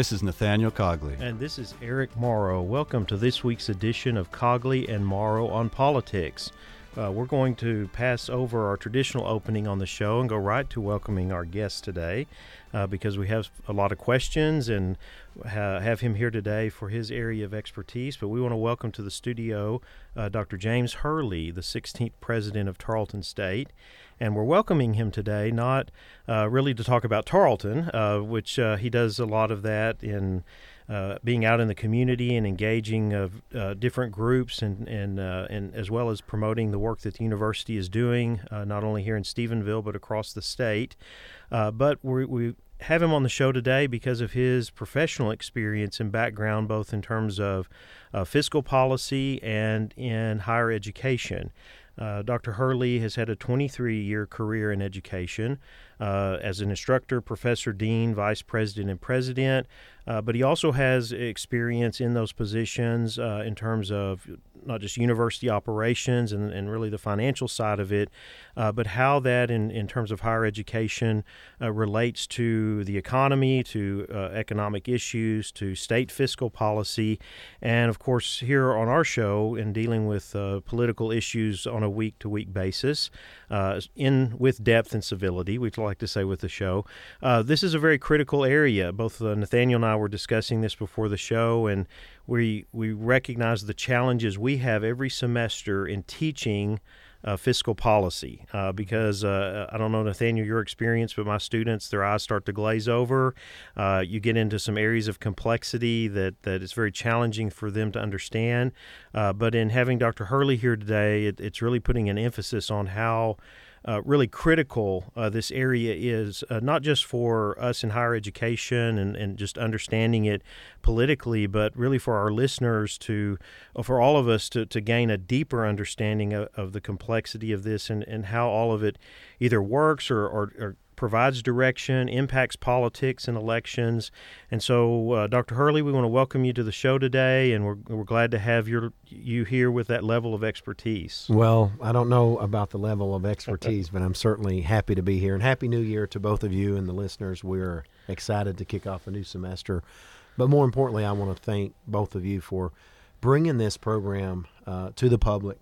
This is Nathaniel Cogley. And this is Eric Morrow. Welcome to this week's edition of Cogley and Morrow on Politics. Uh, we're going to pass over our traditional opening on the show and go right to welcoming our guest today uh, because we have a lot of questions and ha- have him here today for his area of expertise. But we want to welcome to the studio uh, Dr. James Hurley, the 16th president of Tarleton State. And we're welcoming him today not uh, really to talk about Tarleton, uh, which uh, he does a lot of that in uh, being out in the community and engaging of uh, different groups and and uh, and as well as promoting the work that the university is doing, uh, not only here in Stephenville but across the state. Uh, but we we have him on the show today because of his professional experience and background, both in terms of fiscal policy and in higher education. Uh, Dr. Hurley has had a 23 year career in education uh, as an instructor, professor, dean, vice president, and president. Uh, but he also has experience in those positions uh, in terms of not just university operations and, and really the financial side of it, uh, but how that, in, in terms of higher education, uh, relates to the economy, to uh, economic issues, to state fiscal policy, and of course, here on our show, in dealing with uh, political issues on a week to week basis, in with depth and civility, we'd like to say with the show. this is a very critical area. Both Nathaniel and I were discussing this before the show, and we we recognize the challenges we have every semester in teaching uh, fiscal policy uh, because uh, I don't know Nathaniel your experience, but my students their eyes start to glaze over. Uh, you get into some areas of complexity that that is very challenging for them to understand. Uh, but in having Dr. Hurley here today, it, it's really putting an emphasis on how uh, really critical uh, this area is, uh, not just for us in higher education and, and just understanding it politically, but really for our listeners to, uh, for all of us to, to gain a deeper understanding of, of the complexity of this and, and how all of it either works or, or, or provides direction, impacts politics and elections. And so, uh, Dr. Hurley, we want to welcome you to the show today, and we're, we're glad to have your you here with that level of expertise. Well, I don't know about the level of expertise, but I'm certainly happy to be here. And Happy New Year to both of you and the listeners. We're excited to kick off a new semester. But more importantly, I want to thank both of you for bringing this program uh, to the public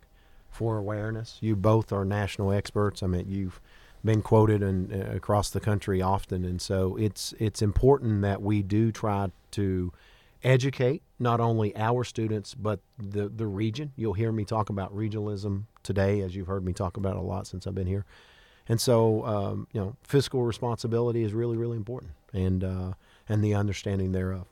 for awareness. You both are national experts. I mean, you've been quoted and uh, across the country often, and so it's it's important that we do try to educate not only our students but the the region. You'll hear me talk about regionalism today, as you've heard me talk about a lot since I've been here, and so um, you know fiscal responsibility is really really important, and uh, and the understanding thereof.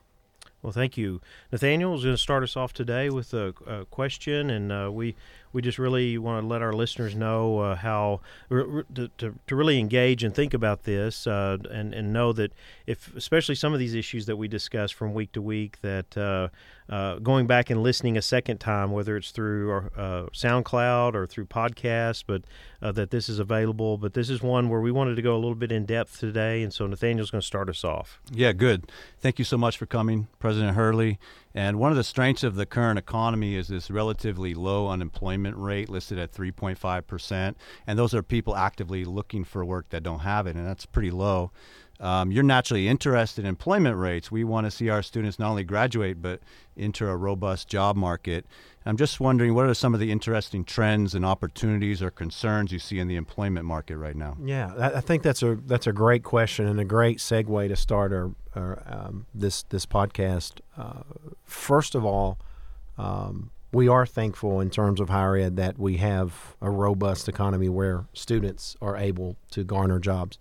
Well, thank you. Nathaniel is going to start us off today with a, a question, and uh, we we just really want to let our listeners know uh, how to, to, to, really engage and think about this, uh, and and know that if especially some of these issues that we discuss from week to week, that uh, uh, going back and listening a second time, whether it's through our, uh, SoundCloud or through podcasts, but that this is available. But this is one where we wanted to go a little bit in depth today, and so Nathaniel's going to start us off. Yeah, good. Thank you so much for coming, President Hurley. And one of the strengths of the current economy is this relatively low unemployment rate listed at 3.5%. And those are people actively looking for work that don't have it, and that's pretty low. Um, you're naturally interested in employment rates. We want to see our students not only graduate, but enter a robust job market. I'm just wondering what are some of the interesting trends and opportunities or concerns you see in the employment market right now? Yeah, I think that's a that's a great question and a great segue to start our, our um, this this podcast. Uh, first of all, um, we are thankful in terms of higher ed that we have a robust economy where students are able to garner jobs.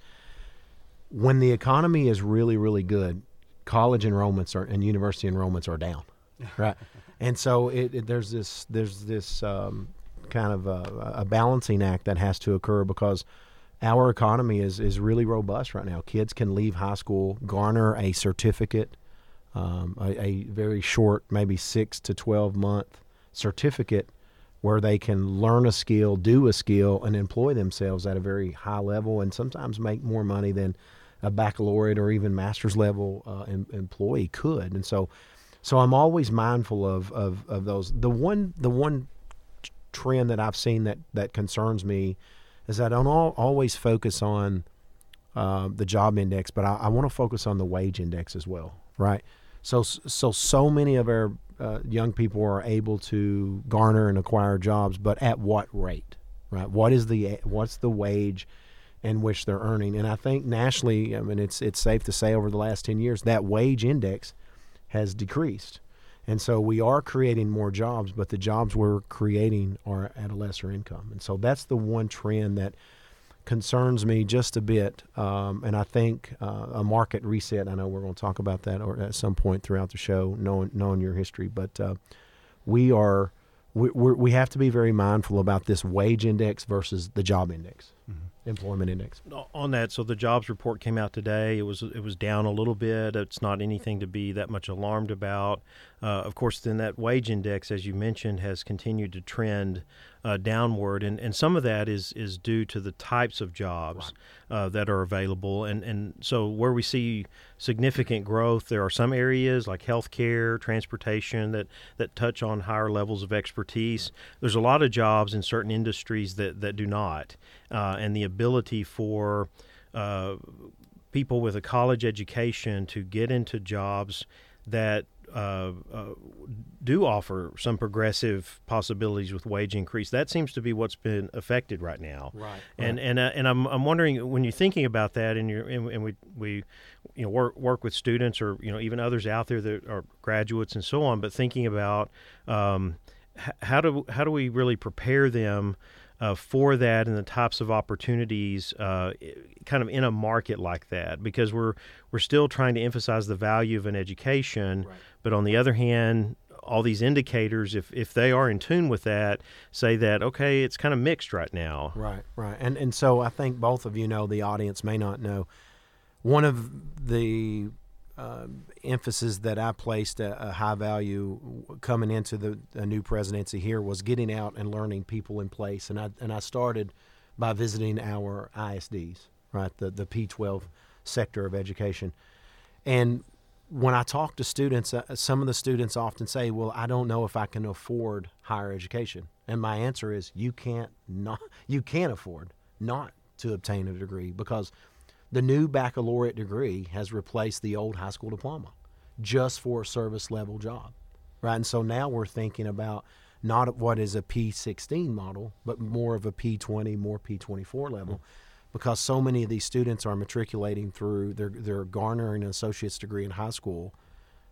When the economy is really really good, college enrollments are and university enrollments are down, right? and so it, it, there's this there's this um, kind of a, a, balancing act that has to occur because our economy is is really robust right now. Kids can leave high school, garner a certificate, um, a, a, very short, maybe six to twelve month certificate, where they can learn a skill, do a skill, and employ themselves at a very high level, and sometimes make more money than a baccalaureate or even master's level uh, em- employee could. And so so I'm always mindful of, of, of those. The one the one trend that I've seen that that concerns me is that I don't all, always focus on uh, the job index, but I, I want to focus on the wage index as well right? So so so many of our uh, young people are able to garner and acquire jobs, but at what rate, right? What is the what's the wage in which they're earning? And I think nationally, I mean, it's it's safe to say over the last ten years that wage index has decreased. And so we are creating more jobs, but the jobs we're creating are at a lesser income. And so that's the one trend that concerns me just a bit. Um, and I think uh, a market reset. I know we're going to talk about that or at some point throughout the show, knowing knowing your history. But uh, we are we we have to be very mindful about this wage index versus the job index. Mm-hmm employment index. On that, so the jobs report came out today. It was it was down a little bit. It's not anything to be that much alarmed about. Uh, of course, then that wage index, as you mentioned, has continued to trend uh, downward, and, and some of that is is due to the types of jobs right. uh, that are available, and and so where we see significant growth, there are some areas like healthcare, transportation that that touch on higher levels of expertise. There's a lot of jobs in certain industries that that do not, uh, and the ability for uh, people with a college education to get into jobs that uh, uh, do offer some progressive possibilities with wage increase. That seems to be what's been affected right now. Right. And and uh, and I'm, I'm wondering when you're thinking about that, and you and, and, we we you know work work with students or you know even others out there that are graduates and so on, but thinking about um, how do how do we really prepare them uh, for that and the types of opportunities uh, kind of in a market like that because we're we're still trying to emphasize the value of an education right. But on the other hand all these indicators if if they are in tune with that say that okay it's kind of mixed right now. Right right. And and so I think both of you know the audience may not know. One of the uh, emphasis that I placed a, a, high value coming into the, new presidency here was getting out and learning people in place, and I and I started by visiting our ISDs, right, the the P12 sector of education, and when I talk to students, uh, some of the students often say, "Well, I don't know if I can afford higher education," and my answer is, "You can't not you can't afford not to obtain a degree because." The new baccalaureate degree has replaced the old high school diploma just for a service level job, right? And so now we're thinking about not what is a P16 model, but more of a P20, more P24 level. Because so many of these students are matriculating through, they're, they're garnering an associate's degree in high school.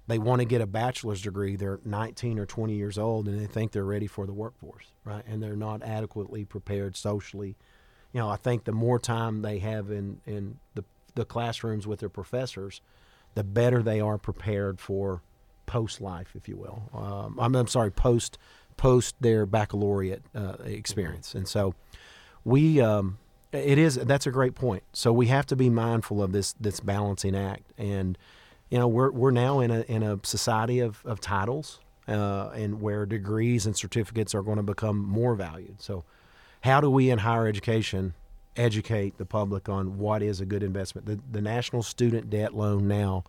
They want to get a bachelor's degree. They're 19 or 20 years old and they think they're ready for the workforce, right? And they're not adequately prepared socially you know, I think the more time they have in, in the, the classrooms with their professors, the better they are prepared for post life, if you will. Um, I'm, I'm, sorry, post post their baccalaureate uh, experience. And so we, um, it is that's a great point. So we have to be mindful of this this balancing act. And you know, we're we're now in a in a society of of titles, uh, and where degrees and certificates are going to become more valued. So how do we in higher education educate the public on what is a good investment? The, the national student debt loan now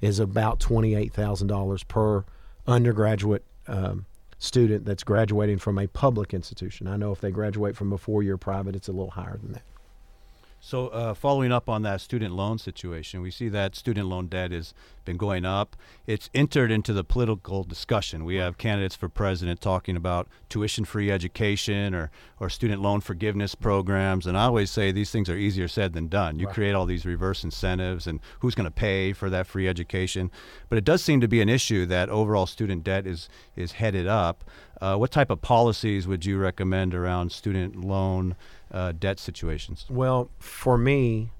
is about $28,000 per undergraduate um, student that's graduating from a public institution. I know if they graduate from a four year private, it's a little higher than that. So, uh, following up on that student loan situation, we see that student loan debt has been going up. It's entered into the political discussion. We have candidates for president talking about tuition free education or, or student loan forgiveness programs. And I always say these things are easier said than done. You right. create all these reverse incentives and who's going to pay for that free education. But it does seem to be an issue that overall student debt is, is headed up. Uh, what type of policies would you recommend around student loan? Uh, debt situations? Well, for me,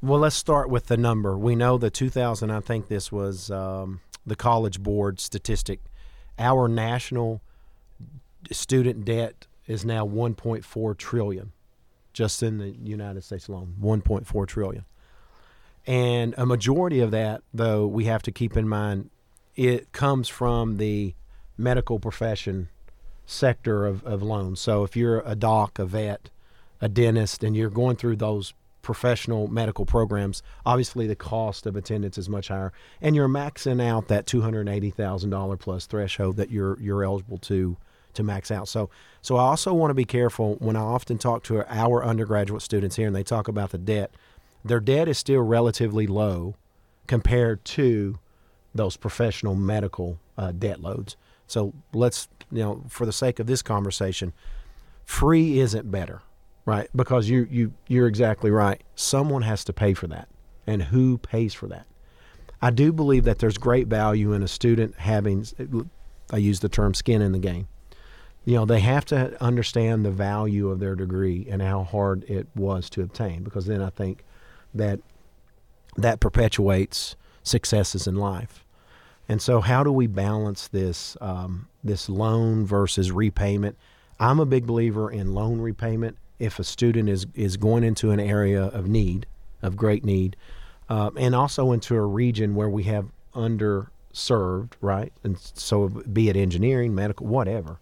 well, let's start with the number. We know the 2000, I think this was um, the College Board statistic. Our national student debt is now 1.4 trillion, just in the United States alone. 1.4 trillion, and a majority of that, though, we have to keep in mind, it comes from the medical profession sector of, of loans. So if you're a doc, a vet, a dentist and you're going through those professional medical programs, obviously the cost of attendance is much higher, and you're maxing out that two hundred eighty thousand dollar plus threshold that you're you're eligible to to max out. So so I also want to be careful when I often talk to our undergraduate students here and they talk about the debt. Their debt is still relatively low compared to those professional medical uh, debt loads. So let's, you know, for the sake of this conversation, free isn't better, right? Because you you you're exactly right. Someone has to pay for that, and who pays for that? I do believe that there's great value in a student having, I use the term skin in the game. You know, they have to understand the value of their degree and how hard it was to obtain, because then I think that that perpetuates successes in life. And so, how do we balance this um, this loan versus repayment? I'm a big believer in loan repayment. If a student is is going into an area of need, of great need, uh, and also into a region where we have underserved, right? And so, be it engineering, medical, whatever.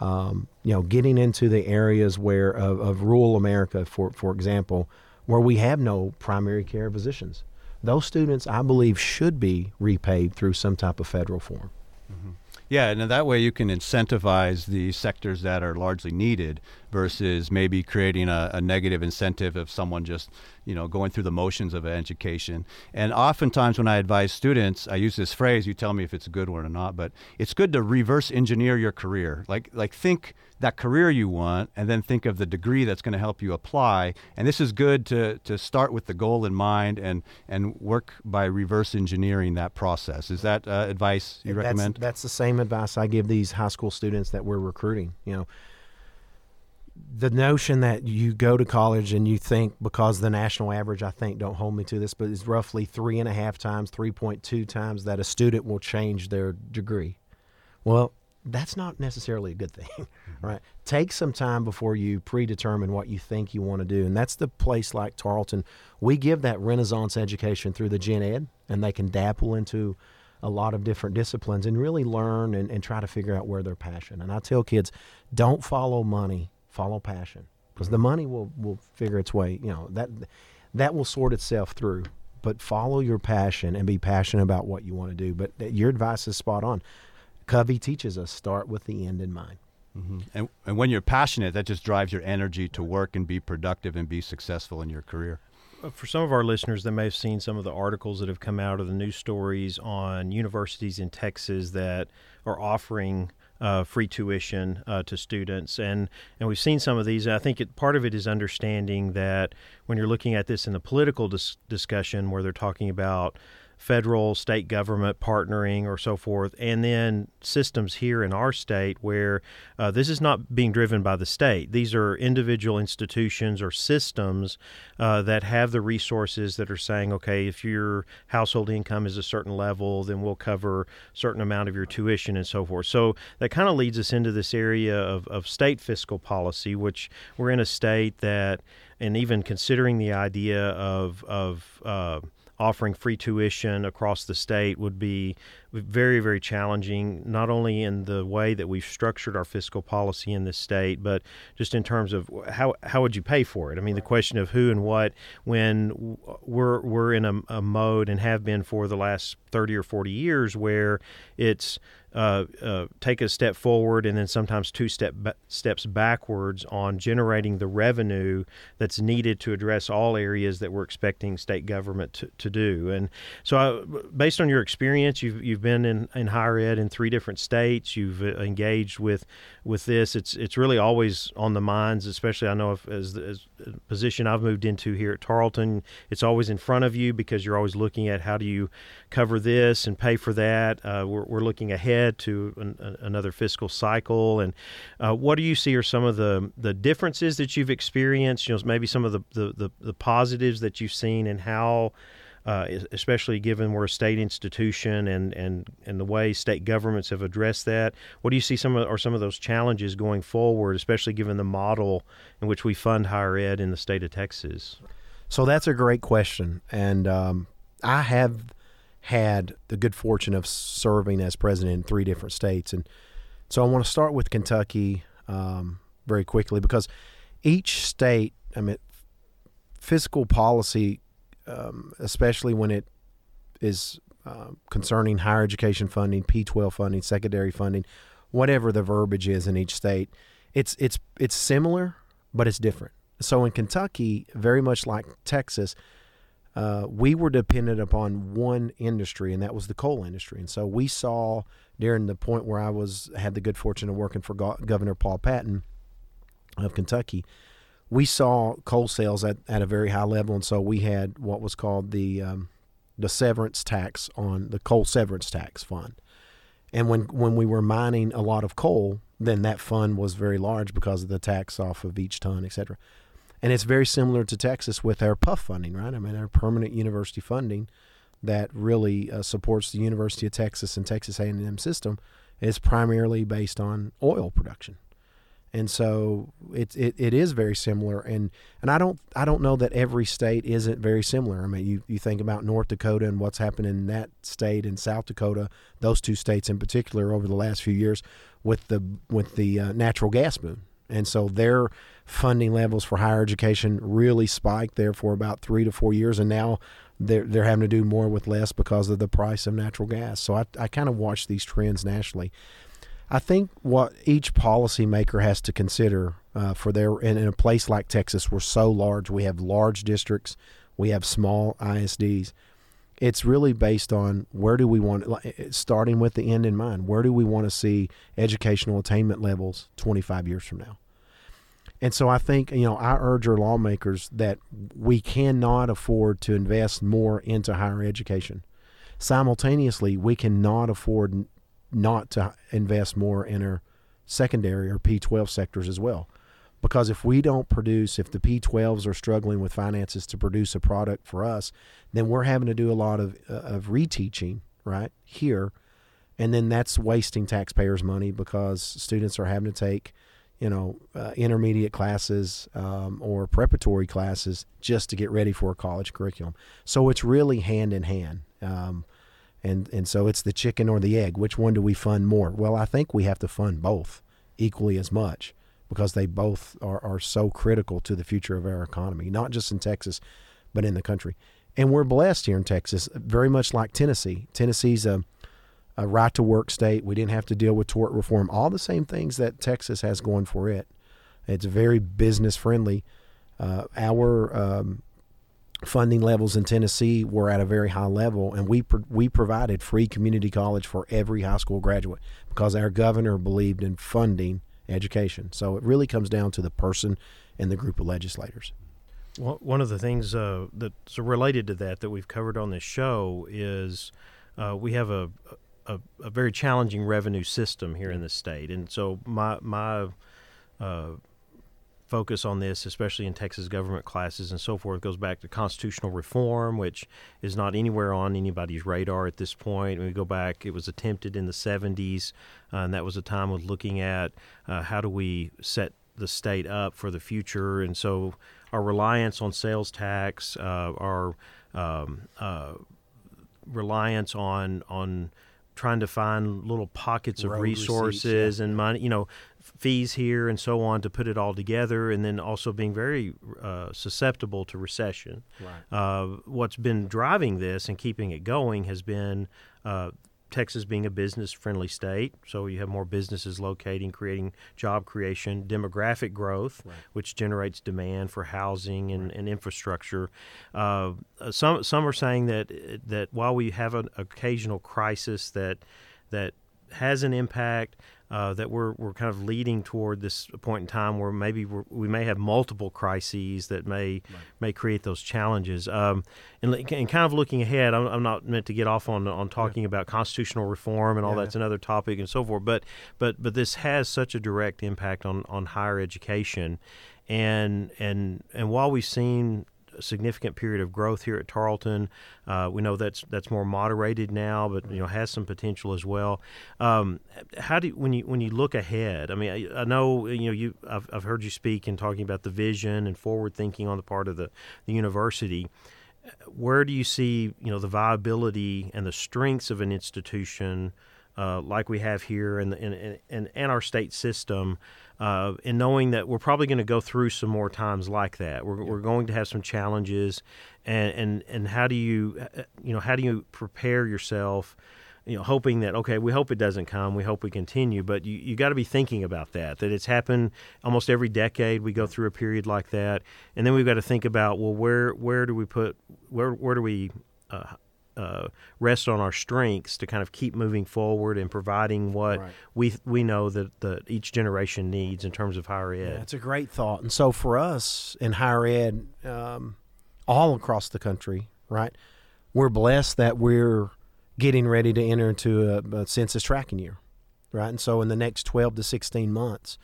Um, you know, getting into the areas where of, of rural America, for for example, where we have no primary care physicians. Those students, I believe, should be repaid through some type of federal form. Mm-hmm. Yeah, and that way you can incentivize the sectors that are largely needed versus maybe creating a, a, negative incentive of someone just, you know, going through the motions of education. And oftentimes when I advise students, I use this phrase, you tell me if it's a good one or not, but it's good to reverse engineer your career. Like like think that career you want and then think of the degree that's going to help you apply. And this is good to, to start with the goal in mind and, and work by reverse engineering that process. Is that uh, advice you that's, recommend? That's the same advice I give these high school students that we're recruiting. You know, the notion that you go to college and you think because the national average, I think, don't hold me to this, but is roughly three and a half times, 3.2 times that a student will change their degree. Well, that's not necessarily a good thing. right? Take some time before you predetermine what you think you want to do. And that's the place like Tarleton. We give that Renaissance education through the gen ed, and they can dabble into a lot of different disciplines and really learn and, and try to figure out where their passion. And I tell kids, don't follow money, follow passion. Because the mm-hmm. money will, will figure its way, you know, that that will sort itself through. But follow your passion and be passionate about what you want to do. But uh, your advice is spot on Covey teaches us start with the end in mind. Mm-hmm. And, and when you're passionate, that just drives your energy to work and be productive and be successful in your career. Uh, for some of our listeners that may have seen some of the articles that have come out of the news stories on universities in Texas that are offering uh, free tuition uh, to students, and and we've seen some of these. I think it, part of it is understanding that when you're looking at this in the political dis- discussion, where they're talking about federal, state government partnering or so forth, and then systems here in our state where uh, this is not being driven by the state. These are individual institutions or systems uh, that have the resources that are saying, okay, if your household income is a certain level, then we'll cover a certain amount of your tuition and so forth. So that kind of leads us into this area of, of state fiscal policy, which we're in a state that, and even considering the idea of, of uh, offering free tuition across the state would be very, very challenging, not only in the way that we've structured our fiscal policy in this state, but just in terms of how, how would you pay for it? I mean, the question of who and what when we're, we're in a, a mode and have been for the last 30 or 40 years where it's uh, uh, take a step forward and then sometimes two step ba- steps backwards on generating the revenue that's needed to address all areas that we're expecting state government to, to do. And so, I, based on your experience, you've, you've been in, in higher ed in three different states. You've uh, engaged with with this. It's it's really always on the minds, especially I know if, as, as a position I've moved into here at Tarleton, it's always in front of you because you're always looking at how do you cover this and pay for that. Uh, we're, we're looking ahead to an, another fiscal cycle, and uh, what do you see are some of the the differences that you've experienced? You know, maybe some of the the, the, the positives that you've seen and how uh, especially given we're a state institution and, and, and the way state governments have addressed that. What do you see some of, are some of those challenges going forward, especially given the model in which we fund higher ed in the state of Texas? So that's a great question, and um, I have had the good fortune of serving as president in three different states, and so I want to start with Kentucky um, very quickly because each state, I mean, fiscal policy um, especially when it is uh, concerning higher education funding, P twelve funding, secondary funding, whatever the verbiage is in each state. It's it's it's similar, but it's different. So in Kentucky, very much like Texas, uh, we were dependent upon one industry, and that was the coal industry. And so we saw during the point where I was had the good fortune of working for Go- Governor Paul Patton of Kentucky, we saw coal sales at, at a very high level, and so we had what was called the um, the severance tax on the coal severance tax fund. And when when we were mining a lot of coal, then that fund was very large because of the tax off of each ton, et cetera. And it's very similar to Texas with our PUF funding, right? I mean, our permanent university funding that really uh, supports the University of Texas and Texas A&M system is primarily based on oil production. And so it, it, it is very similar, and, and I don't I don't know that every state isn't very similar. I mean, you, you think about North Dakota and what's happened in that state and South Dakota, those two states in particular over the last few years, with the with the uh, natural gas boom, and so their funding levels for higher education really spiked there for about three to four years, and now they're they're having to do more with less because of the price of natural gas. So I I kind of watch these trends nationally. I think what each policymaker has to consider uh, for their in, in a place like Texas, we're so large. We have large districts, we have small ISDs. It's really based on where do we want, eh, eh, starting with the end in mind. Where do we want to see educational attainment levels 25 years from now? And so I think, you know, I urge our lawmakers that we cannot afford to invest more into higher education. Simultaneously, we cannot afford not to invest more in our secondary or P12 sectors as well. Because if we don't produce, if the P12s are struggling with finances to produce a product for us, then we're having to do a lot of, uh, of reteaching, right, here. And then that's wasting taxpayers' money because students are having to take you know, uh, intermediate classes um, or preparatory classes just to get ready for a college curriculum. So it's really hand in hand. Um, and, and so it's the chicken or the egg. Which one do we fund more? Well, I think we have to fund both equally as much because they both are, are so critical to the future of our economy, not just in Texas, but in the country. And we're blessed here in Texas, very much like Tennessee. Tennessee's a a right to work state. We didn't have to deal with tort reform. All the same things that Texas has going for it. It's very business friendly. Uh, our um, funding levels in Tennessee were at a very high level, and we we provided free community college for every high school graduate because our governor believed in funding education. So it really comes down to the person and the group of legislators. Well, one of the things uh, that's related to that that we've covered on this show is uh, we have a, a, a, very challenging revenue system here in the state, and so my my uh, focus on this, especially in Texas government classes and so forth, goes back to constitutional reform, which is not anywhere on anybody's radar at this point. When we go back, it was attempted in the 70s, uh, and that was a time of looking at uh, how do we set the state up for the future, and so our reliance on sales tax, uh, our um, uh, reliance on on trying to find little pockets of Road resources receipts, yeah. and money, you know, fees here and so on to put it all together, and then also being very uh, susceptible to recession. Right. Uh, what's been driving this and keeping it going has been uh, Texas being a business friendly state, so you have more businesses locating, creating job creation, demographic growth, right. which generates demand for housing and, right. and infrastructure. Uh, some some are saying that that while we have an occasional crisis that that has an impact, uh, that we're, we're kind of leading toward this point in time where maybe we may have multiple crises that may right. may create those challenges. Um, and, and, kind of looking ahead, I'm, I'm, not meant to get off on on talking yeah. about constitutional reform and all yeah, that's yeah. another topic and so forth. But but but this has such a direct impact on on higher education, and and and while we've seen significant period of growth here at Tarleton. Uh, we know that's that's more moderated now, but you know has some potential as well. Um, how do you, when you when you look ahead? I mean, I, I, know you know you I've, I've heard you speak and talking about the vision and forward thinking on the part of the, the university. Where do you see you know the viability and the strengths of an institution? Uh, like we have here the, in, in, in, our state system, uh, and knowing that we're probably going to go through some more times like that. We're, yeah. we're going to have some challenges, and, and, and how do you, uh, you know, how do you prepare yourself you know, hoping that okay, we hope it doesn't come. We hope we continue, but you, you got to be thinking about that. That it's happened almost every decade. We go through a period like that, and then we've got to think about well, where where do we put where where do we uh, uh, rest on our strengths to kind of keep moving forward and providing what Right. we we know that, that each generation needs in terms of higher ed. That's a great thought. And so for us in higher ed, um, all across the country, right, we're blessed that we're getting ready to enter into a, a census tracking year, right? And so in the next 12 to 16 months,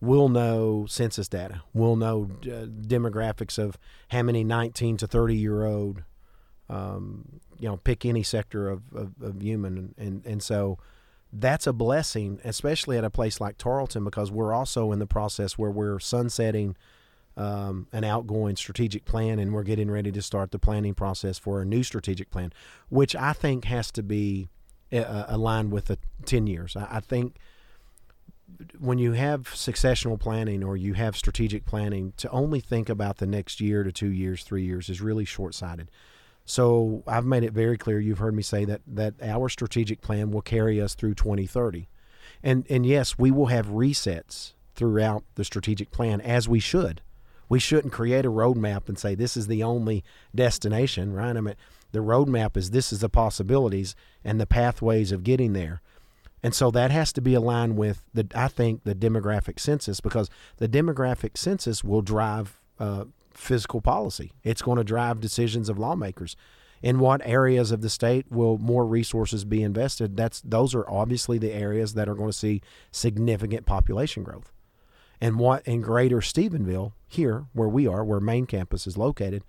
we'll know census data. We'll know uh, demographics of how many 19 to 30 year old, um, you know, pick any sector of, of, of human. And, and so that's a blessing, especially at a place like Tarleton, because we're also in the process where we're sunsetting um, an outgoing strategic plan and we're getting ready to start the planning process for a new strategic plan, which I think has to be uh, aligned with the 10 years. I, I think when you have successional planning or you have strategic planning, to only think about the next year to two years, three years is really short sighted. So I've made it very clear. You've heard me say that that our strategic plan will carry us through 2030, and and yes, we will have resets throughout the strategic plan as we should. We shouldn't create a roadmap and say this is the only destination, right? I mean, the roadmap is this is the possibilities and the pathways of getting there. And so that has to be aligned with the I think the demographic census because the demographic census will drive uh, fiscal policy. It's going to drive decisions of lawmakers. In what areas of the state will more resources be invested? That's those are obviously the areas that are going to see significant population growth. And what in Greater Stephenville, here where we are, where main campus is located,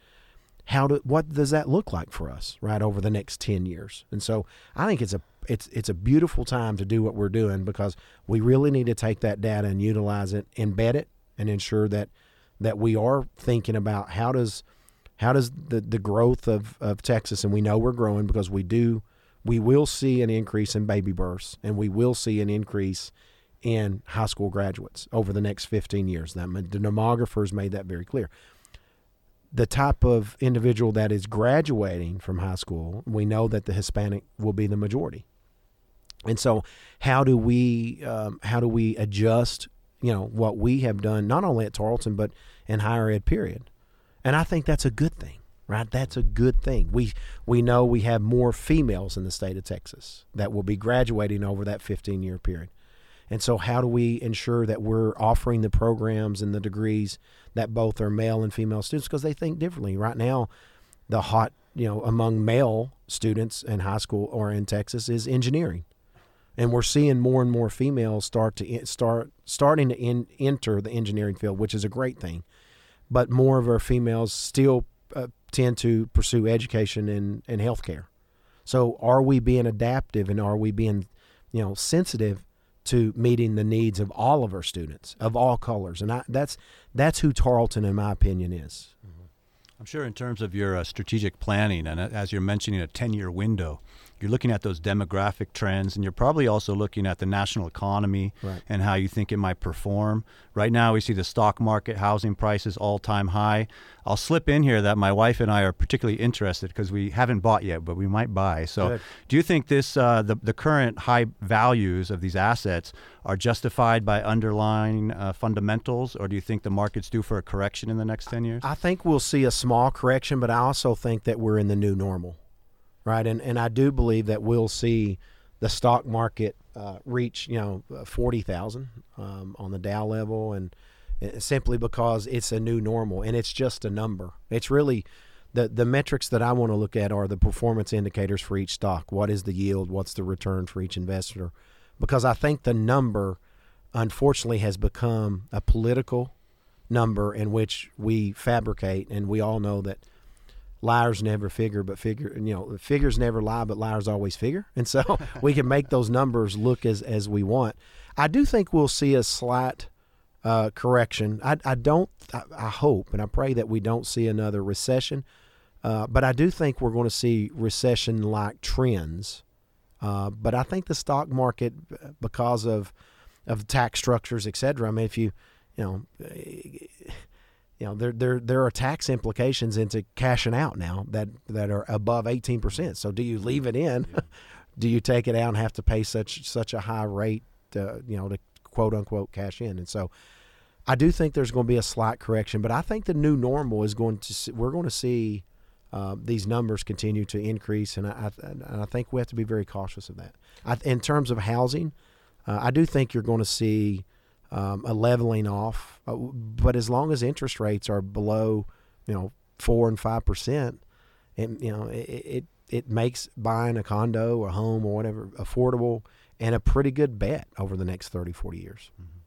how do what does that look like for us right over the next 10 years and so i think it's a it's it's a beautiful time to do what we're doing because we really need to take that data and utilize it embed it and ensure that that we are thinking about how does how does the the growth of of texas and we know we're growing because we do we will see an increase in baby births and we will see an increase in high school graduates over the next 15 years that the demographers made that very clear the type of individual that is graduating from high school, we know that the Hispanic will be the majority. And so, how do we um, how do we adjust? You know what we have done not only at Tarleton but in higher ed. Period. And I think that's a good thing, right? That's a good thing. We we know we have more females in the state of Texas that will be graduating over that 15 year period. And so, how do we ensure that we're offering the programs and the degrees that both are male and female students because they think differently? Right now, the hot, you know, among male students in high school or in Texas is engineering, and we're seeing more and more females start to start starting to in, enter the engineering field, which is a great thing. But more of our females still uh, tend to pursue education and and healthcare. So, are we being adaptive and are we being, you know, sensitive? to meeting the needs of all of our students of all colors and I, that's that's who tarleton in my opinion is I'm sure in terms of your uh, strategic planning, and uh, as you're mentioning a 10 year window, you're looking at those demographic trends, and you're probably also looking at the national economy Right. and how you think it might perform. Right now, we see the stock market, housing prices all time high. I'll slip in here that my wife and I are particularly interested because we haven't bought yet, but we might buy. So, Good. do you think this uh, the the current high values of these assets are justified by underlying uh, fundamentals, or do you think the market's due for a correction in the next 10 years? I think we'll see a small correction, but I also think that we're in the new normal, right? And and I do believe that we'll see the stock market uh, reach you know forty thousand um, on the Dow level, and uh, simply because it's a new normal and it's just a number. It's really the the metrics that I want to look at are the performance indicators for each stock. What is the yield? What's the return for each investor? Because I think the number, unfortunately, has become a political number in which we fabricate, and we all know that liars never figure, but figure you know figures never lie, but liars always figure, and so we can make those numbers look as as we want. I do think we'll see a slight uh, correction. I, I don't. I, I hope and I pray that we don't see another recession, uh, but I do think we're going to see recession-like trends. Uh, but I think the stock market, because of of tax structures, et cetera. I mean, if you, you know, you know, there there there are tax implications into cashing out now that that are above eighteen percent. So do you leave it in do you take it out and have to pay such such a high rate, to, you know, to quote unquote cash in? And so, I do think there's going to be a slight correction, but I think the new normal is going to see, we're going to see uh, these numbers continue to increase, and I, I, and I think we have to be very cautious of that. I, in terms of housing, uh, I do think you're going to see um, a leveling off, uh, but as long as interest rates are below, you know, four and five percent, and you know, it, it it makes buying a condo or home or whatever affordable and a pretty good bet over the next 30, 40 years. Mm-hmm.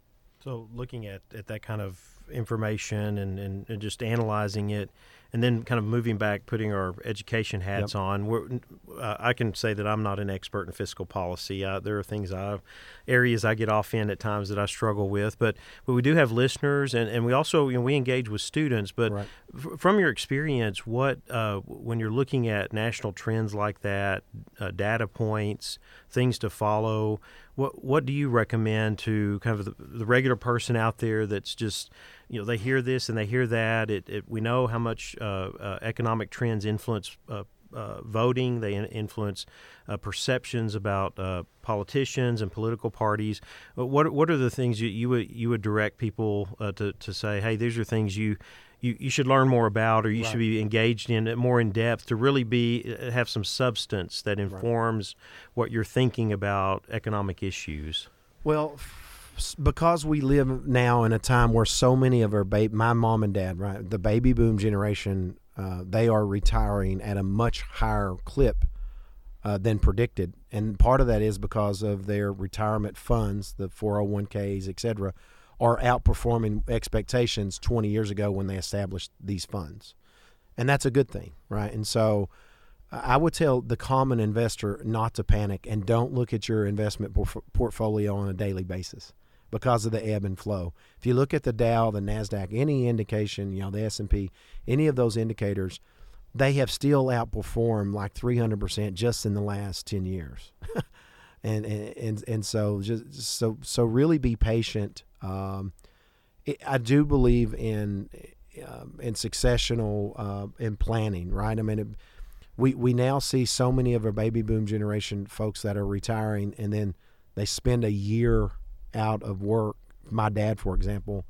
So, looking at, at that kind of information and, and, and just analyzing it, and then kind of moving back, putting our education hats yep. on. Uh, I can say that I'm not an expert in fiscal policy. Uh, there are things I, areas I get off in at times that I struggle with, but but we do have listeners, and, and we also you know, we engage with students. But right. f- from your experience, what uh, when you're looking at national trends like that, uh, data points, things to follow, what what do you recommend to kind of the, the regular person out there that's just you know they hear this and they hear that. It, it we know how much uh, uh, economic trends influence uh, uh voting. They influence uh, perceptions about uh, politicians and political parties. What what are the things you, you would you would direct people to to say, hey, these are things you. You, you should learn more about or you right. should be engaged in it more in depth to really be have some substance that informs right. what you're thinking about economic issues well because we live now in a time where so many of our baby, my mom and dad, right, the baby boom generation, uh, they are retiring at a much higher clip uh, than predicted, and part of that is because of their retirement funds, the 401ks, et cetera, are outperforming expectations 20 years ago when they established these funds, and that's a good thing, right? And so. I would tell the common investor not to panic and don't look at your investment portfolio on a daily basis because of the ebb and flow. If you look at the Dow, the Nasdaq, any indication, you know, the S&P, any of those indicators, they have still outperformed like 300% just in the last 10 years. and, and and so just so so really be patient. Um, it, I do believe in um, in successional uh, in planning, right? I mean, it, we we now see so many of our baby boom generation folks that are retiring, and then they spend a year out of work. My dad, for example,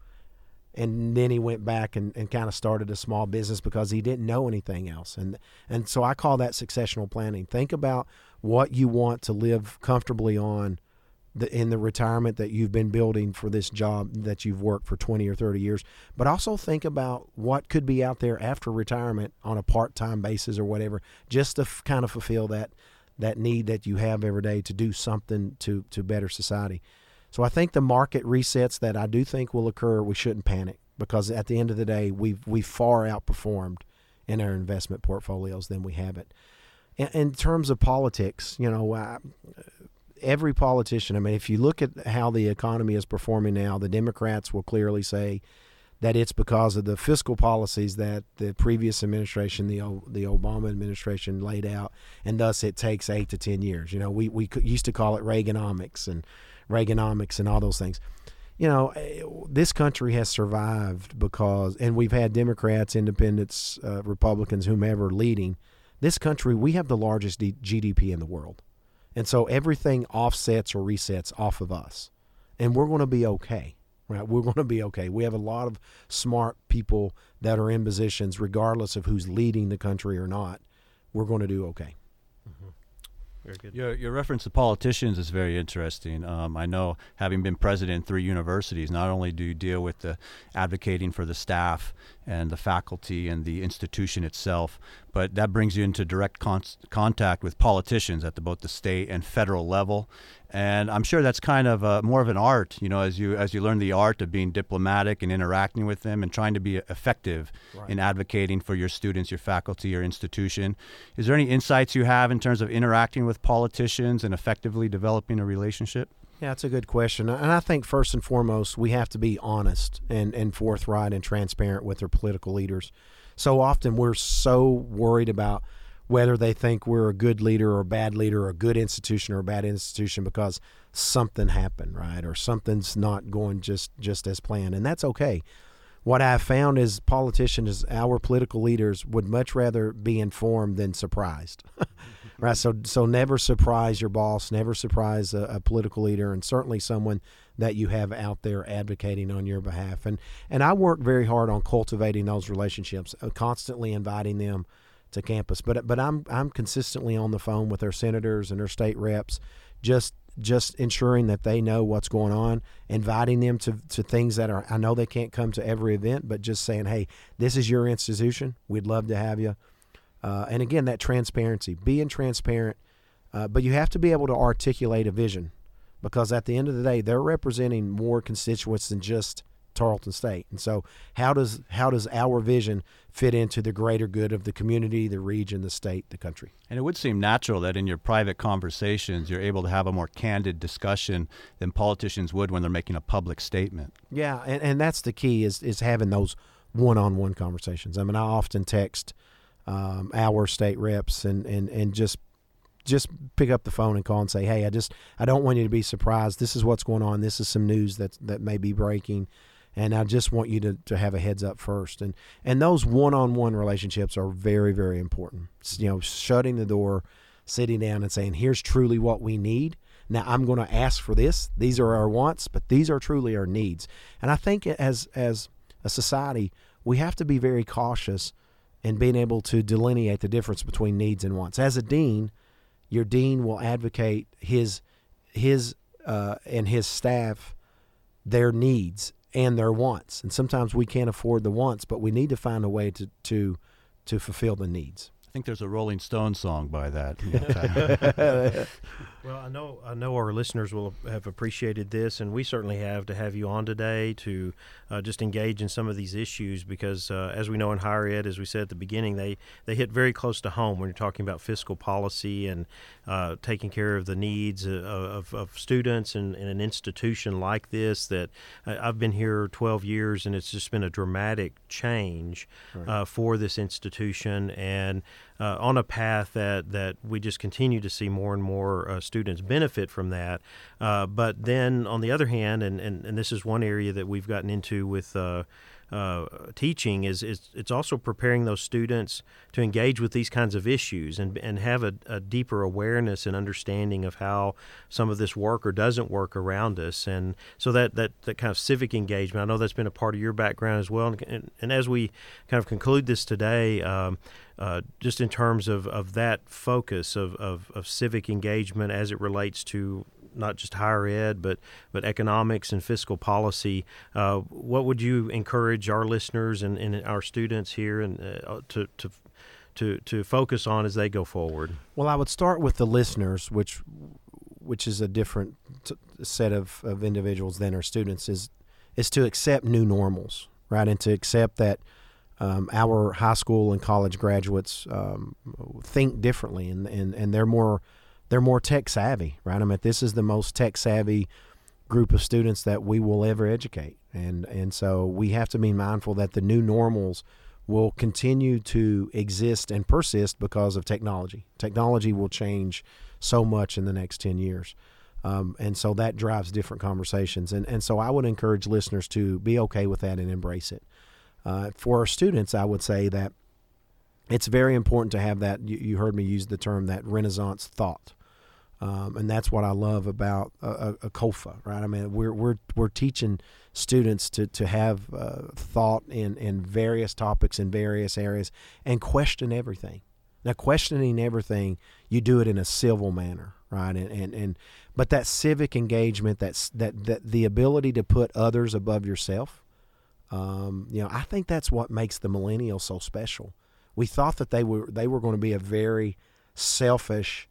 and then he went back and, and kind of started a small business because he didn't know anything else. And and so I call that successional planning. Think about what you want to live comfortably on the, in the retirement that you've been building for this job that you've worked for 20 or 30 years. But also think about what could be out there after retirement on a part-time basis or whatever, just to f- kind of fulfill that that need that you have every day to do something to to better society. So I think the market resets that I do think will occur, we shouldn't panic because at the end of the day, we've we far outperformed in our investment portfolios than we have it. In, in terms of politics, you know, uh, every politician. I mean, if you look at how the economy is performing now, the Democrats will clearly say that it's because of the fiscal policies that the previous administration, the the Obama administration, laid out, and thus it takes eight to ten years. You know, we we used to call it Reaganomics and Reaganomics and all those things. You know, eh, this country has survived because, and we've had Democrats, Independents, uh, Republicans, whomever leading. This country, we have the largest D- GDP in the world. And so everything offsets or resets off of us. And we're going to be okay, right? We're going to be okay. We have a lot of smart people that are in positions, regardless of who's leading the country or not. We're going to do okay. Very good. Your, your reference to politicians is very interesting. Um, I know, having been president in three universities, not only do you deal with the advocating for the staff and the faculty and the institution itself, but that brings you into direct con- contact with politicians at the, both the state and federal level and I'm sure that's kind of a, more of an art, you know, as you as you learn the art of being diplomatic and interacting with them and trying to be effective right. in advocating for your students, your faculty, your institution. Is there any insights you have in terms of interacting with politicians and effectively developing a relationship? Yeah, that's a good question. And I think first and foremost, we have to be honest and, and forthright and transparent with our political leaders. So often we're so worried about whether they think we're a good leader or a bad leader or a good institution or a bad institution because something happened, right? Or something's not going just just as planned, and that's okay. What I've found is politicians, our political leaders, would much rather be informed than surprised, Right. So so never surprise your boss, never surprise a, a, political leader, and certainly someone that you have out there advocating on your behalf. And and I work very hard on cultivating those relationships, uh, constantly inviting them to campus. But but I'm I'm consistently on the phone with our senators and our state reps, just just ensuring that they know what's going on, inviting them to, to things that are I know they can't come to every event, but just saying, hey, this is your institution. We'd love to have you. Uh, and again, that transparency, being transparent, uh, but you have to be able to articulate a vision because at the end of the day, they're representing more constituents than just Tarleton State. And so, how does how does our vision fit into the greater good of the community, the region, the state, the country? And it would seem natural that in your private conversations, you're able to have a more candid discussion than politicians would when they're making a public statement. Yeah, and, and that's the key is is having those one-on-one conversations. I mean, I often text um, our state reps and, and, and just just pick up the phone and call and say, "Hey, I just I don't want you to be surprised. This is what's going on. This is some news that that may be breaking, and I just want you to, to have a heads up first. And and those one-on-one relationships are very very important. It's, you know, shutting the door, sitting down and saying, "Here's truly what we need." Now I'm going to ask for this. These are our wants, but these are truly our needs. And I think as as a society, we have to be very cautious and being able to delineate the difference between needs and wants. As a dean, your dean will advocate his his uh, and his staff their needs and their wants. And sometimes we can't afford the wants, but we need to find a way to to to fulfill the needs. I think there's a Rolling Stone song by that. well, I know I know our listeners will have appreciated this, and we certainly have to have you on today to uh, just engage in some of these issues because, uh, as we know in higher ed, as we said at the beginning, they they hit very close to home when you're talking about fiscal policy and uh, taking care of the needs uh, of, of students in, in, an institution like this. That I've been here 12 years, and it's just been a dramatic change right. Uh, for this institution and uh, on a path that, that we just continue to see more and more uh, students benefit from that. Uh, but then on the other hand, and, and, and this is one area that we've gotten into with uh, uh, teaching is, is it's also preparing those students to engage with these kinds of issues and, and have a, a, deeper awareness and understanding of how some of this work or doesn't work around us. And so that, that, that kind of civic engagement, I know that's been a part of your background as well. And, and, and as we kind of conclude this today, um, uh, just in terms of, of that focus of, of, of civic engagement as it relates to not just higher ed, but but economics and fiscal policy. Uh, what would you encourage our listeners and, and our students here and uh, to to to to focus on as they go forward? Well, I would start with the listeners, which which is a different t- set of, of individuals than our students is is to accept new normals, right, and to accept that. Um, our high school and college graduates um, think differently, and, and, and they're more they're more tech savvy, right? I mean, this is the most tech savvy group of students that we will ever educate, and and so we have to be mindful that the new normals will continue to exist and persist because of technology. Technology will change so much in the next ten years. Um, and so that drives different conversations. And, and so I would encourage listeners to be okay with that and embrace it. Uh, for our students, I would say that it's very important to have that. You, you heard me use the term that Renaissance thought. Um, and that's what I love about a, a, a, COLFA, right? I mean, we're we're we're teaching students to to have uh, thought in in various topics in various areas and question everything. Now, questioning everything, you do it in a civil manner, right? And and, and but that civic engagement, that's that that the ability to put others above yourself, um, you know, I think that's what makes the millennials so special. We thought that they were they were going to be a very selfish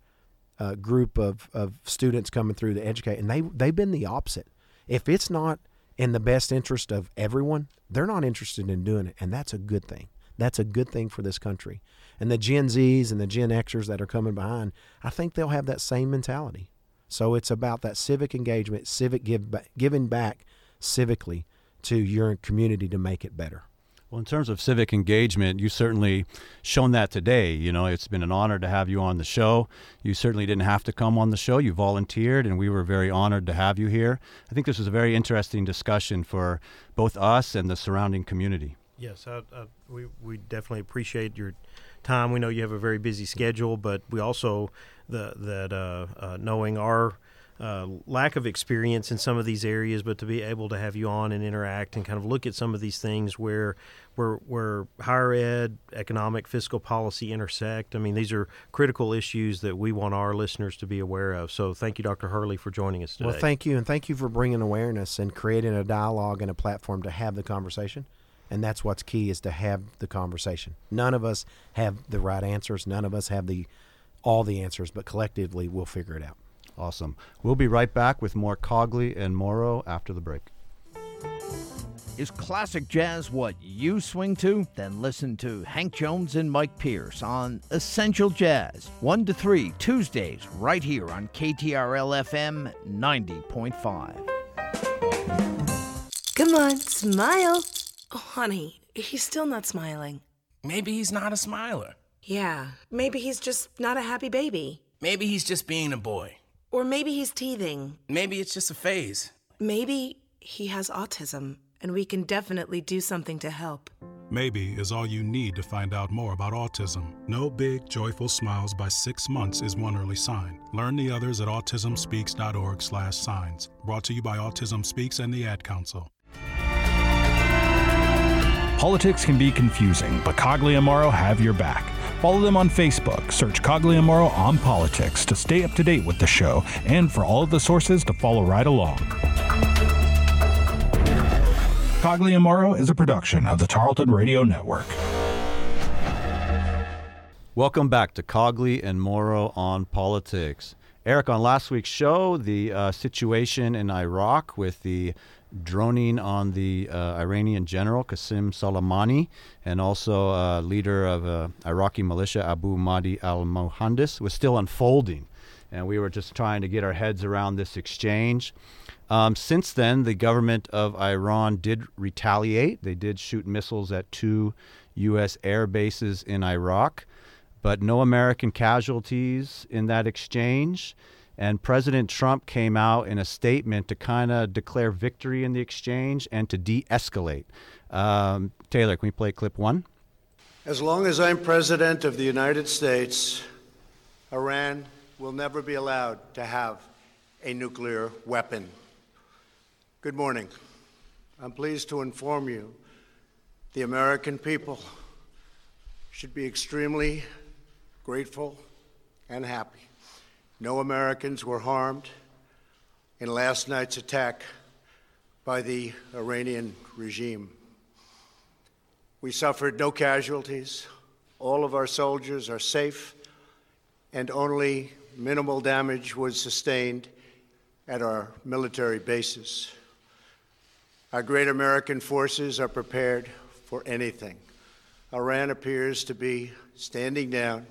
uh, group of, of students coming through to educate, and they they've been the opposite. If it's not in the best interest of everyone, they're not interested in doing it, and that's a good thing. That's a good thing for this country. And the Gen Zs and the Gen Xers that are coming behind, I think they'll have that same mentality. So it's about that civic engagement, civic give giving back civically to your community to make it better. Well, in terms of civic engagement, you certainly shown that today. You know, it's been an honor to have you on the show. You certainly didn't have to come on the show. You volunteered, and we were very honored to have you here. I think this was a very interesting discussion for both us and the surrounding community. Yes, I, I, we we definitely appreciate your time. We know you have a very busy schedule, but we also the that uh, uh, knowing our uh, lack of experience in some of these areas, but to be able to have you on and interact and kind of look at some of these things where where where higher ed, economic, fiscal policy intersect. I mean, these are critical issues that we want our listeners to be aware of. So, thank you, Dr. Hurley, for joining us today. Well, thank you, and thank you for bringing awareness and creating a dialogue and a platform to have the conversation. And that's what's key is to have the conversation. None of us have the right answers. None of us have the all the answers, but collectively we'll figure it out. Awesome. We'll be right back with more Cogley and Morrow after the break. Is classic jazz what you swing to? Then listen to Hank Jones and Mike Pierce on Essential Jazz, 1 to 3 Tuesdays, right here on KTRL FM 90.5. Come on, smile. Oh, honey, he's still not smiling. Maybe he's not a smiler. Yeah, maybe he's just not a happy baby. Maybe he's just being a boy. Or maybe he's teething. Maybe it's just a phase. Maybe he has autism, and we can definitely do something to help. Maybe is all you need to find out more about autism. No big, joyful smiles by six months is one early sign. Learn the others at autismspeaks.org slash signs. Brought to you by Autism Speaks and the Ad Council. Politics can be confusing, but Cogley and Morrow have your back. Follow them on Facebook. Search Morrow on politics to stay up to date with the show and for all of the sources to follow right along. Morrow is a production of the Tarleton Radio Network. Welcome back to Cogley and Morrow on politics. Eric, on last week's show, the uh, situation in Iraq with the droning on the uh, Iranian general Qasem Soleimani and also uh, leader of uh, Iraqi militia Abu Mahdi al Mohandes was still unfolding. And we were just trying to get our heads around this exchange. Um, since then, the government of Iran did retaliate. They did shoot missiles at two U.S. air bases in Iraq, but no American casualties in that exchange. And President Trump came out in a statement to kind of declare victory in the exchange and to de escalate. Um, Taylor, can we play clip one? As long as I'm President of the United States, Iran will never be allowed to have a nuclear weapon. Good morning. I'm pleased to inform you the American people should be extremely grateful and happy no Americans were harmed in last night's attack by the Iranian regime. We suffered no casualties. All of our soldiers are safe, and only minimal damage was sustained at our military bases. Our great American forces are prepared for anything. Iran appears to be standing down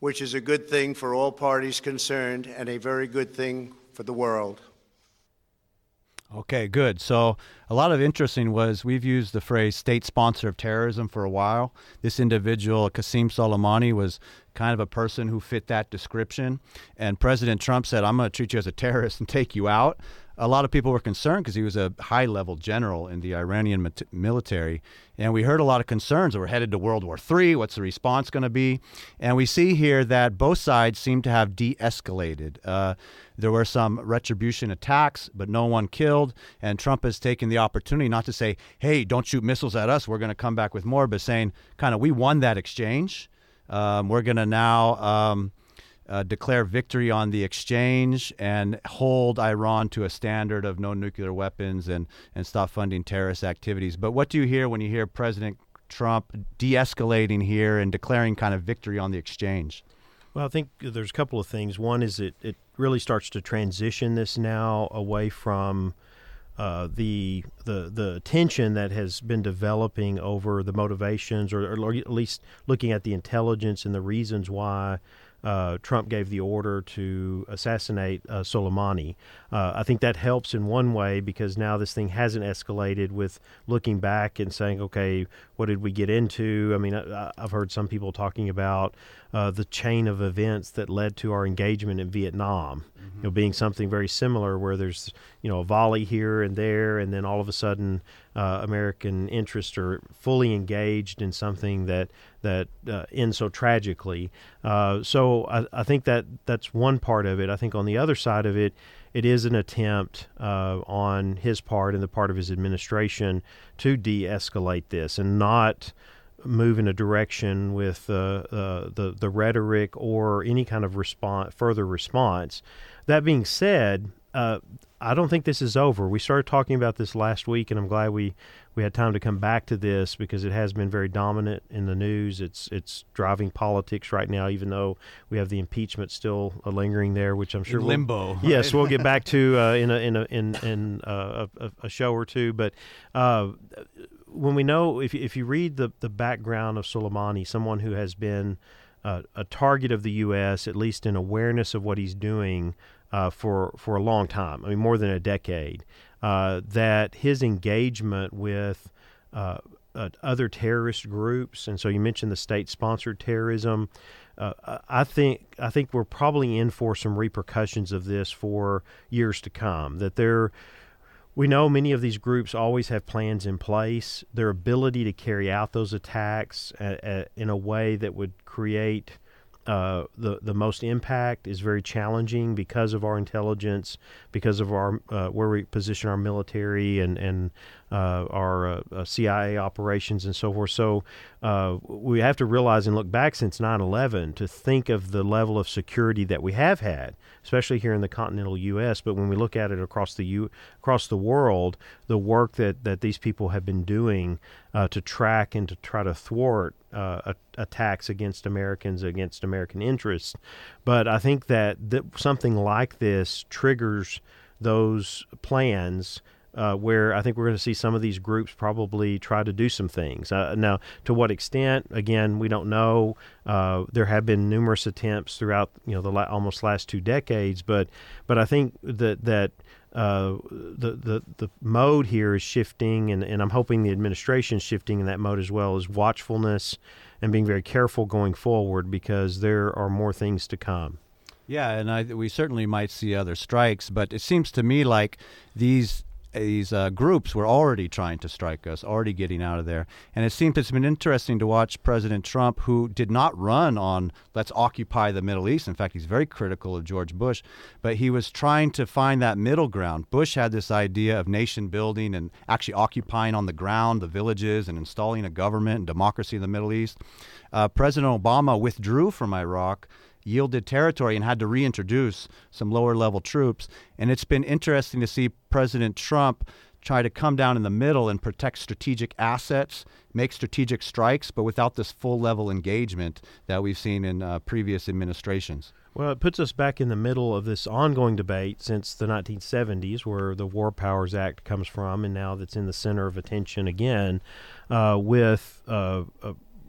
which is a good thing for all parties concerned and a very good thing for the world. Okay, good. So, a lot of interesting was we've used the phrase state sponsor of terrorism for a while. This individual, Qasem Soleimani, was kind of a person who fit that description. And President Trump said, I'm going to treat you as a terrorist and take you out a lot of people were concerned because he was a high level general in the Iranian military. And we heard a lot of concerns. That we're headed to World War III. What's the response going to be? And we see here that both sides seem to have de escalated. Uh, there were some retribution attacks, but no one killed. And Trump has taken the opportunity not to say, hey, don't shoot missiles at us. We're going to come back with more, but saying, kind of, we won that exchange. Um, we're going to now. Um, uh, declare victory on the exchange and hold Iran to a standard of no nuclear weapons and, and stop funding terrorist activities. But what do you hear when you hear President Trump de escalating here and declaring kind of victory on the exchange? Well, I think there's a couple of things. One is it, it really starts to transition this now away from uh, the the the tension that has been developing over the motivations, or, or, at least looking at the intelligence and the reasons why Trump gave the order to assassinate uh, Soleimani. Uh, I think that helps in one way because now this thing hasn't escalated with looking back and saying, okay, what did we get into? I mean, I, have heard some people talking about uh, the chain of events that led to our engagement in Vietnam, mm-hmm. you know, being something very similar, where there's you know a volley here and there, and then all of a sudden, uh, American interests are fully engaged in something that that uh, ends so tragically. Uh, so I, I think that that's one part of it. I think on the other side of it it is an attempt uh, on his part and the part of his administration to de-escalate this and not move in a direction with uh, uh, the the rhetoric or any kind of response, further response. That being said, uh, I don't think this is over. We started talking about this last week, and I'm glad we we had time to come back to this because it has been very dominant in the news. It's it's driving politics right now, even though we have the impeachment still lingering there, which I'm sure in we'll, limbo. Right? Yes, we'll get back to uh, in a in a in in uh, a, a, show or two. But uh, when we know, if if you read the the background of Soleimani, someone who has been uh, a target of the U.S., at least in awareness of what he's doing. Uh, for for a long time. I mean, more than a decade uh, that his engagement with uh, uh, other terrorist groups, and so you mentioned the state-sponsored terrorism. Uh, I think I think we're probably in for some repercussions of this for years to come. That there, we know many of these groups always have plans in place. Their ability to carry out those attacks in a way that would create uh, the the most impact is very challenging because of our intelligence, because of our uh, where we position our military and and our uh, uh, CIA operations and so forth. So uh, we have to realize and look back since 9/11 to think of the level of security that we have had, especially here in the continental U.S. But when we look at it across the U- across the world, the work that that these people have been doing uh, to track and to try to thwart uh, attacks against Americans against American interests. But I think that, that something like this triggers those plans uh, where I think we're going to see some of these groups probably try to do some things. Uh, now, to what extent, again, we don't know. Uh, there have been numerous attempts throughout, you know, the la- almost last two decades, but but I think that that. Uh, the, the the mode here is shifting, and, and I'm hoping the administration shifting in that mode as well as watchfulness and being very careful going forward because there are more things to come. Yeah, and I, we certainly might see other strikes, but it seems to me like these these uh, groups were already trying to strike us, already getting out of there. And it seems it's been interesting to watch President Trump, who did not run on let's occupy the Middle East. In fact, he's very critical of George Bush, but he was trying to find that middle ground. Bush had this idea of nation building and actually occupying on the ground the villages and installing a government and democracy in the Middle East. Uh, President Obama withdrew from Iraq yielded territory and had to reintroduce some lower level troops. And it's been interesting to see President Trump try to come down in the middle and protect strategic assets, make strategic strikes, but without this full level engagement that we've seen in uh, previous administrations. Well, it puts us back in the middle of this ongoing debate since the 1970s, where the War Powers Act comes from, and now that's in the center of attention again, uh, with uh,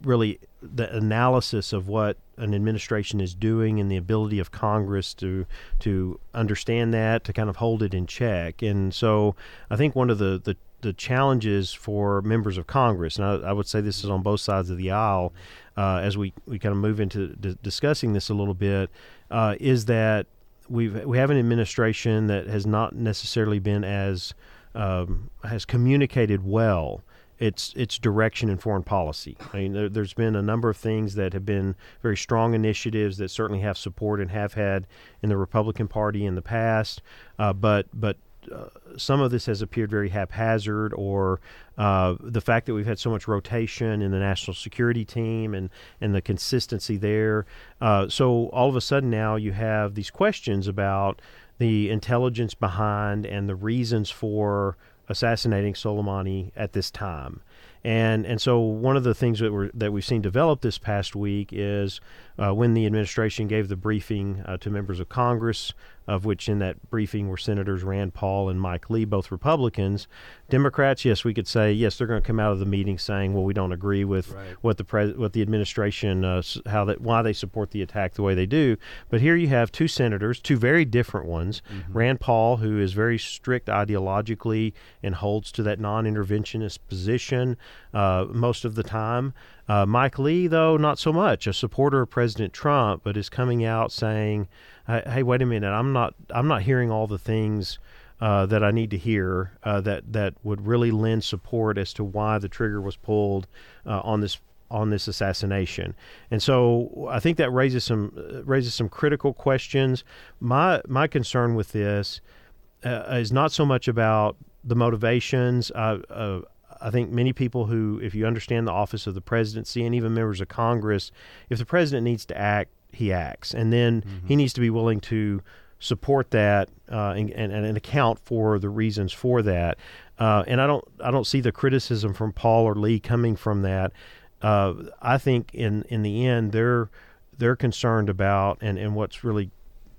really the analysis of what an administration is doing and the ability of Congress to to understand that to kind of hold it in check. And so I think one of the the, the challenges for members of Congress, and I, I, would say this is on both sides of the aisle, uh, as we, we kind of move into d- discussing this a little bit, uh, is that we've we have an administration that has not necessarily been as um, has communicated well its its direction in foreign policy. I mean, there, has been a number of things that have been very strong initiatives that certainly have support and have had in the Republican Party in the past, uh, but but. Uh, some of this has appeared very haphazard, or uh, the fact that we've had so much rotation in the national security team and, and the consistency there. Uh, so all of a sudden now you have these questions about the intelligence behind and the reasons for assassinating Soleimani at this time. And and so one of the things that we that we've seen develop this past week is uh, when the administration gave the briefing uh, to members of Congress of which in that briefing were Senators Rand Paul and Mike Lee, both Republicans. Democrats, yes, we could say yes, they're going to come out of the meeting saying, well, we don't agree with right. what the pres- what the administration uh, how that why they support the attack the way they do. But here you have two senators, two very different ones. Mm-hmm. Rand Paul, who is very strict ideologically and holds to that non-interventionist position uh, most of the time. Uh, Mike Lee, though, not so much, a supporter of President Trump, but is coming out saying, "Hey, wait a minute, I'm not, I'm not hearing all the things." Uh, that I need to hear uh, that that would really lend support as to why the trigger was pulled uh, on this on this assassination. And so I think that raises some uh, raises some critical questions. My my concern with this uh, is not so much about the motivations. Uh, I think many people who, if you understand the office of the presidency and even members of Congress, if the president needs to act, he acts, and then mm-hmm. he needs to be willing to support that uh, and, and, and, account for the reasons for that. Uh, and I don't I don't see the criticism from Paul or Lee coming from that. Uh, I think in in the end they're they're concerned about and, and what's really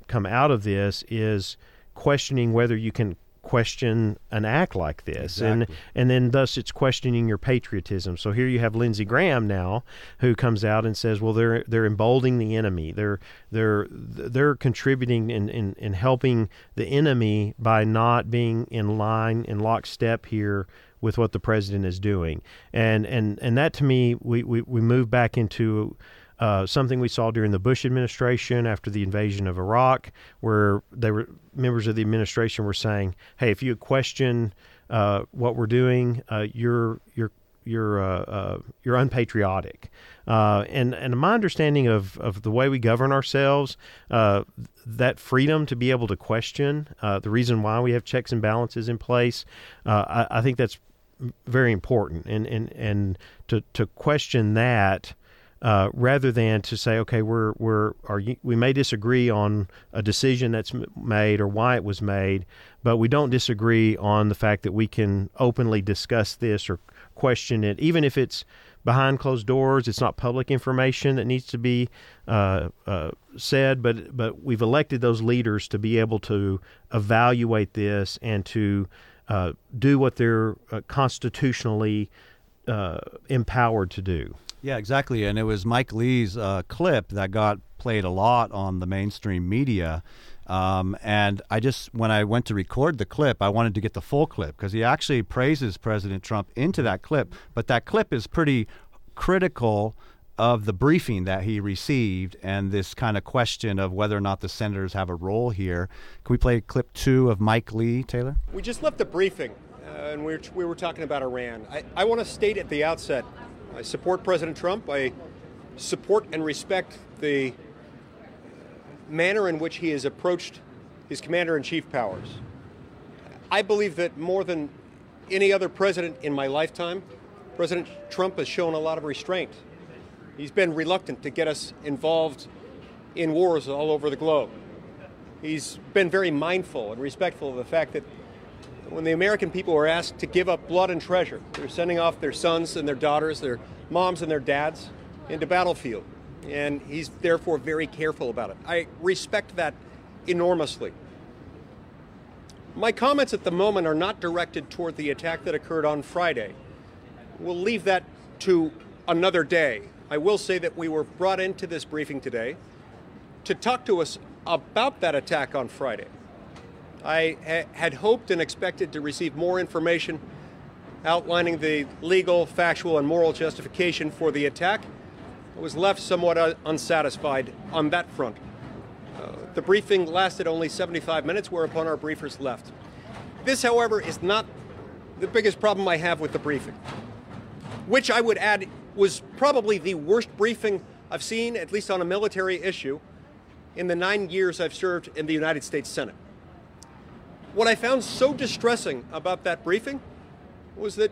come out of this is questioning whether you can question an act like this. Exactly. and and then thus it's questioning your patriotism. So here you have Lindsey Graham now who comes out and says well they're they're emboldening the enemy. They're they're they're contributing in, in, in helping the enemy by not being in line in lockstep here with what the president is doing. And and and that to me we we, we move back into uh, something we saw during the Bush administration after the invasion of Iraq, where they were members of the administration were saying, "Hey, if you question uh, what we're doing, uh, you're you're you're uh, uh, you're unpatriotic." Uh, and and my understanding of, of the way we govern ourselves, that freedom to be able to question the reason why we have checks and balances in place, I, I think that's very important. And and and to to question that uh, rather than to say, okay, we're we're are, we may disagree on a decision that's made or why it was made, but we don't disagree on the fact that we can openly discuss this or question it, even if it's behind closed doors. It's not public information that needs to be uh, uh, said, but but we've elected those leaders to be able to evaluate this and to uh, do what they're uh, constitutionally uh, empowered to do. Yeah, exactly. And it was Mike Lee's uh, clip that got played a lot on the mainstream media. Um, and I just, when I went to record the clip, I wanted to get the full clip because he actually praises President Trump into that clip. But that clip is pretty critical of the briefing that he received and this kind of question of whether or not the senators have a role here. Can we play clip two of Mike Lee, Taylor? We just left the briefing uh, and we were, we were talking about Iran. I, I want to state at the outset I support President Trump. I support and respect the manner in which he has approached his commander in chief powers. I believe that more than any other president in my lifetime, President Trump has shown a lot of restraint. He's been reluctant to get us involved in wars all over the globe. He's been very mindful and respectful of the fact that when the American people were asked to give up blood and treasure, they're sending off their sons and their daughters, their moms and their dads into battlefield. And he's therefore very careful about it. I respect that enormously. My comments at the moment are not directed toward the attack that occurred on Friday. We'll leave that to another day. I will say that we were brought into this briefing today to talk to us about that attack on Friday. I ha- had hoped and expected to receive more information outlining the legal, factual, and moral justification for the attack. I was left somewhat uh, unsatisfied on that front. Uh, the briefing lasted only 75 minutes, whereupon our briefers left. This, however, is not the biggest problem I have with the briefing, which I would add was probably the worst briefing I've seen, at least on a military issue, in the nine years I've served in the United States Senate. What I found so distressing about that briefing was that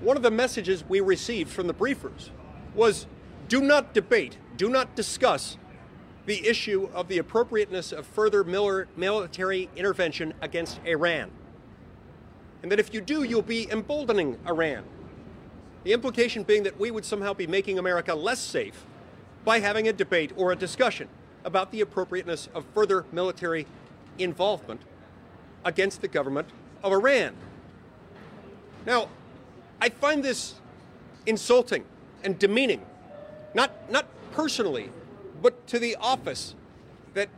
one of the messages we received from the briefers was do not debate, do not discuss the issue of the appropriateness of further military intervention against Iran. And that if you do, you'll be emboldening Iran. The implication being that we would somehow be making America less safe by having a debate or a discussion about the appropriateness of further military involvement against the government of Iran. Now, I find this insulting and demeaning, not, not personally, but to the office that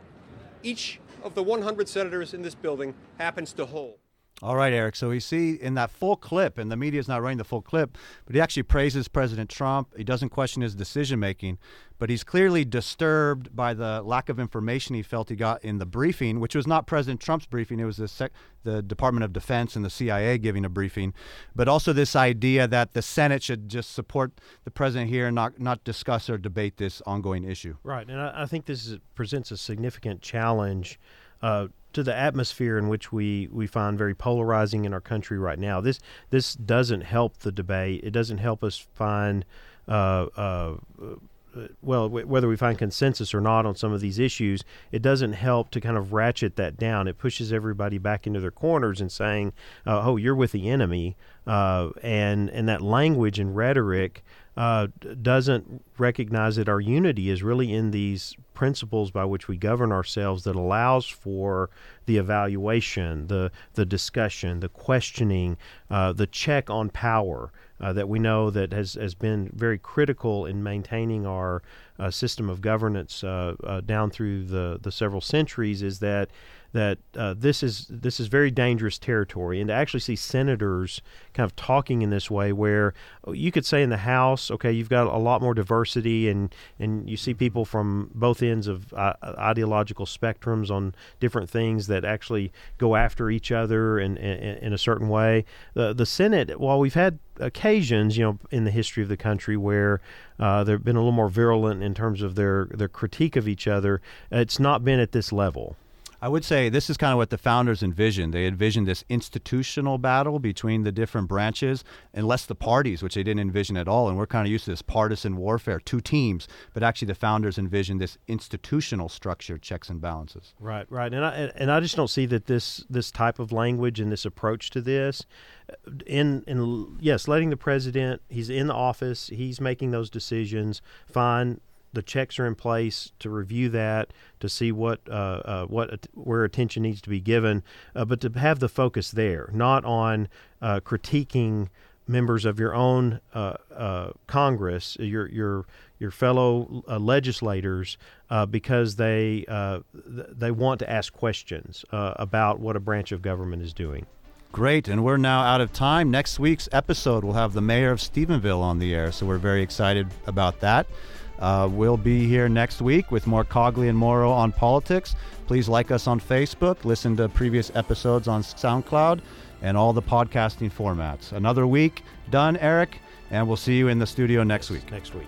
each of the 100 senators in this building happens to hold. All right, Eric. So we see in that full clip, and the media is not running the full clip, but he actually praises President Trump. He doesn't question his decision making, but he's clearly disturbed by the lack of information he felt he got in the briefing, which was not President Trump's briefing. It was the, sec- the Department of Defense and the CIA giving a briefing, but also this idea that the Senate should just support the president here and not, not discuss or debate this ongoing issue. Right. And I, I think this is, presents a significant challenge uh, to the atmosphere in which we, we find very polarizing in our country right now. This this doesn't help the debate. It doesn't help us find uh, uh, well, w- whether we find consensus or not on some of these issues, it doesn't help to kind of ratchet that down. It pushes everybody back into their corners and saying, uh, "Oh, you're with the enemy," uh, and and that language and rhetoric uh, doesn't recognize that our unity is really in these principles by which we govern ourselves that allows for the evaluation, the the discussion, the questioning, uh, the check on power uh, that we know that has, has been very critical in maintaining our uh, system of governance uh, uh, down through the, the several centuries is that that uh, this is this is very dangerous territory, and to actually see senators kind of talking in this way, where oh, you could say in the House, okay, you've got a lot more diversity, and and you see people from both ends of uh, ideological spectrums on different things that actually go after each other in in, in a certain way. The the Senate, while we've had occasions, you know, in the history of the country where uh, they've been a little more virulent in terms of their their critique of each other, it's not been at this level. I would say this is kind of what the founders envisioned. They envisioned this institutional battle between the different branches and less the parties, which they didn't envision at all. And we're kind of used to this partisan warfare, two teams. But actually, the founders envisioned this institutional structure, checks and balances. Right, right. And I, and I just don't see that this, this type of language and this approach to this, in, in yes, letting the president, he's in the office, he's making those decisions, fine the checks are in place to review that to see what uh, uh, what where attention needs to be given, uh, but to have the focus there, not on uh, critiquing members of your own uh, uh, Congress, your your your fellow legislators, because they they want to ask questions about what a branch of government is doing. Great, and we're now out of time. Next week's episode will have the mayor of Stephenville on the air, so we're very excited about that. Uh, we'll be here next week with more Cogley and Morrow on politics. Please like us on Facebook, listen to previous episodes on SoundCloud, and all the podcasting formats. Another week done, Eric, and we'll see you in the studio next week. Next week.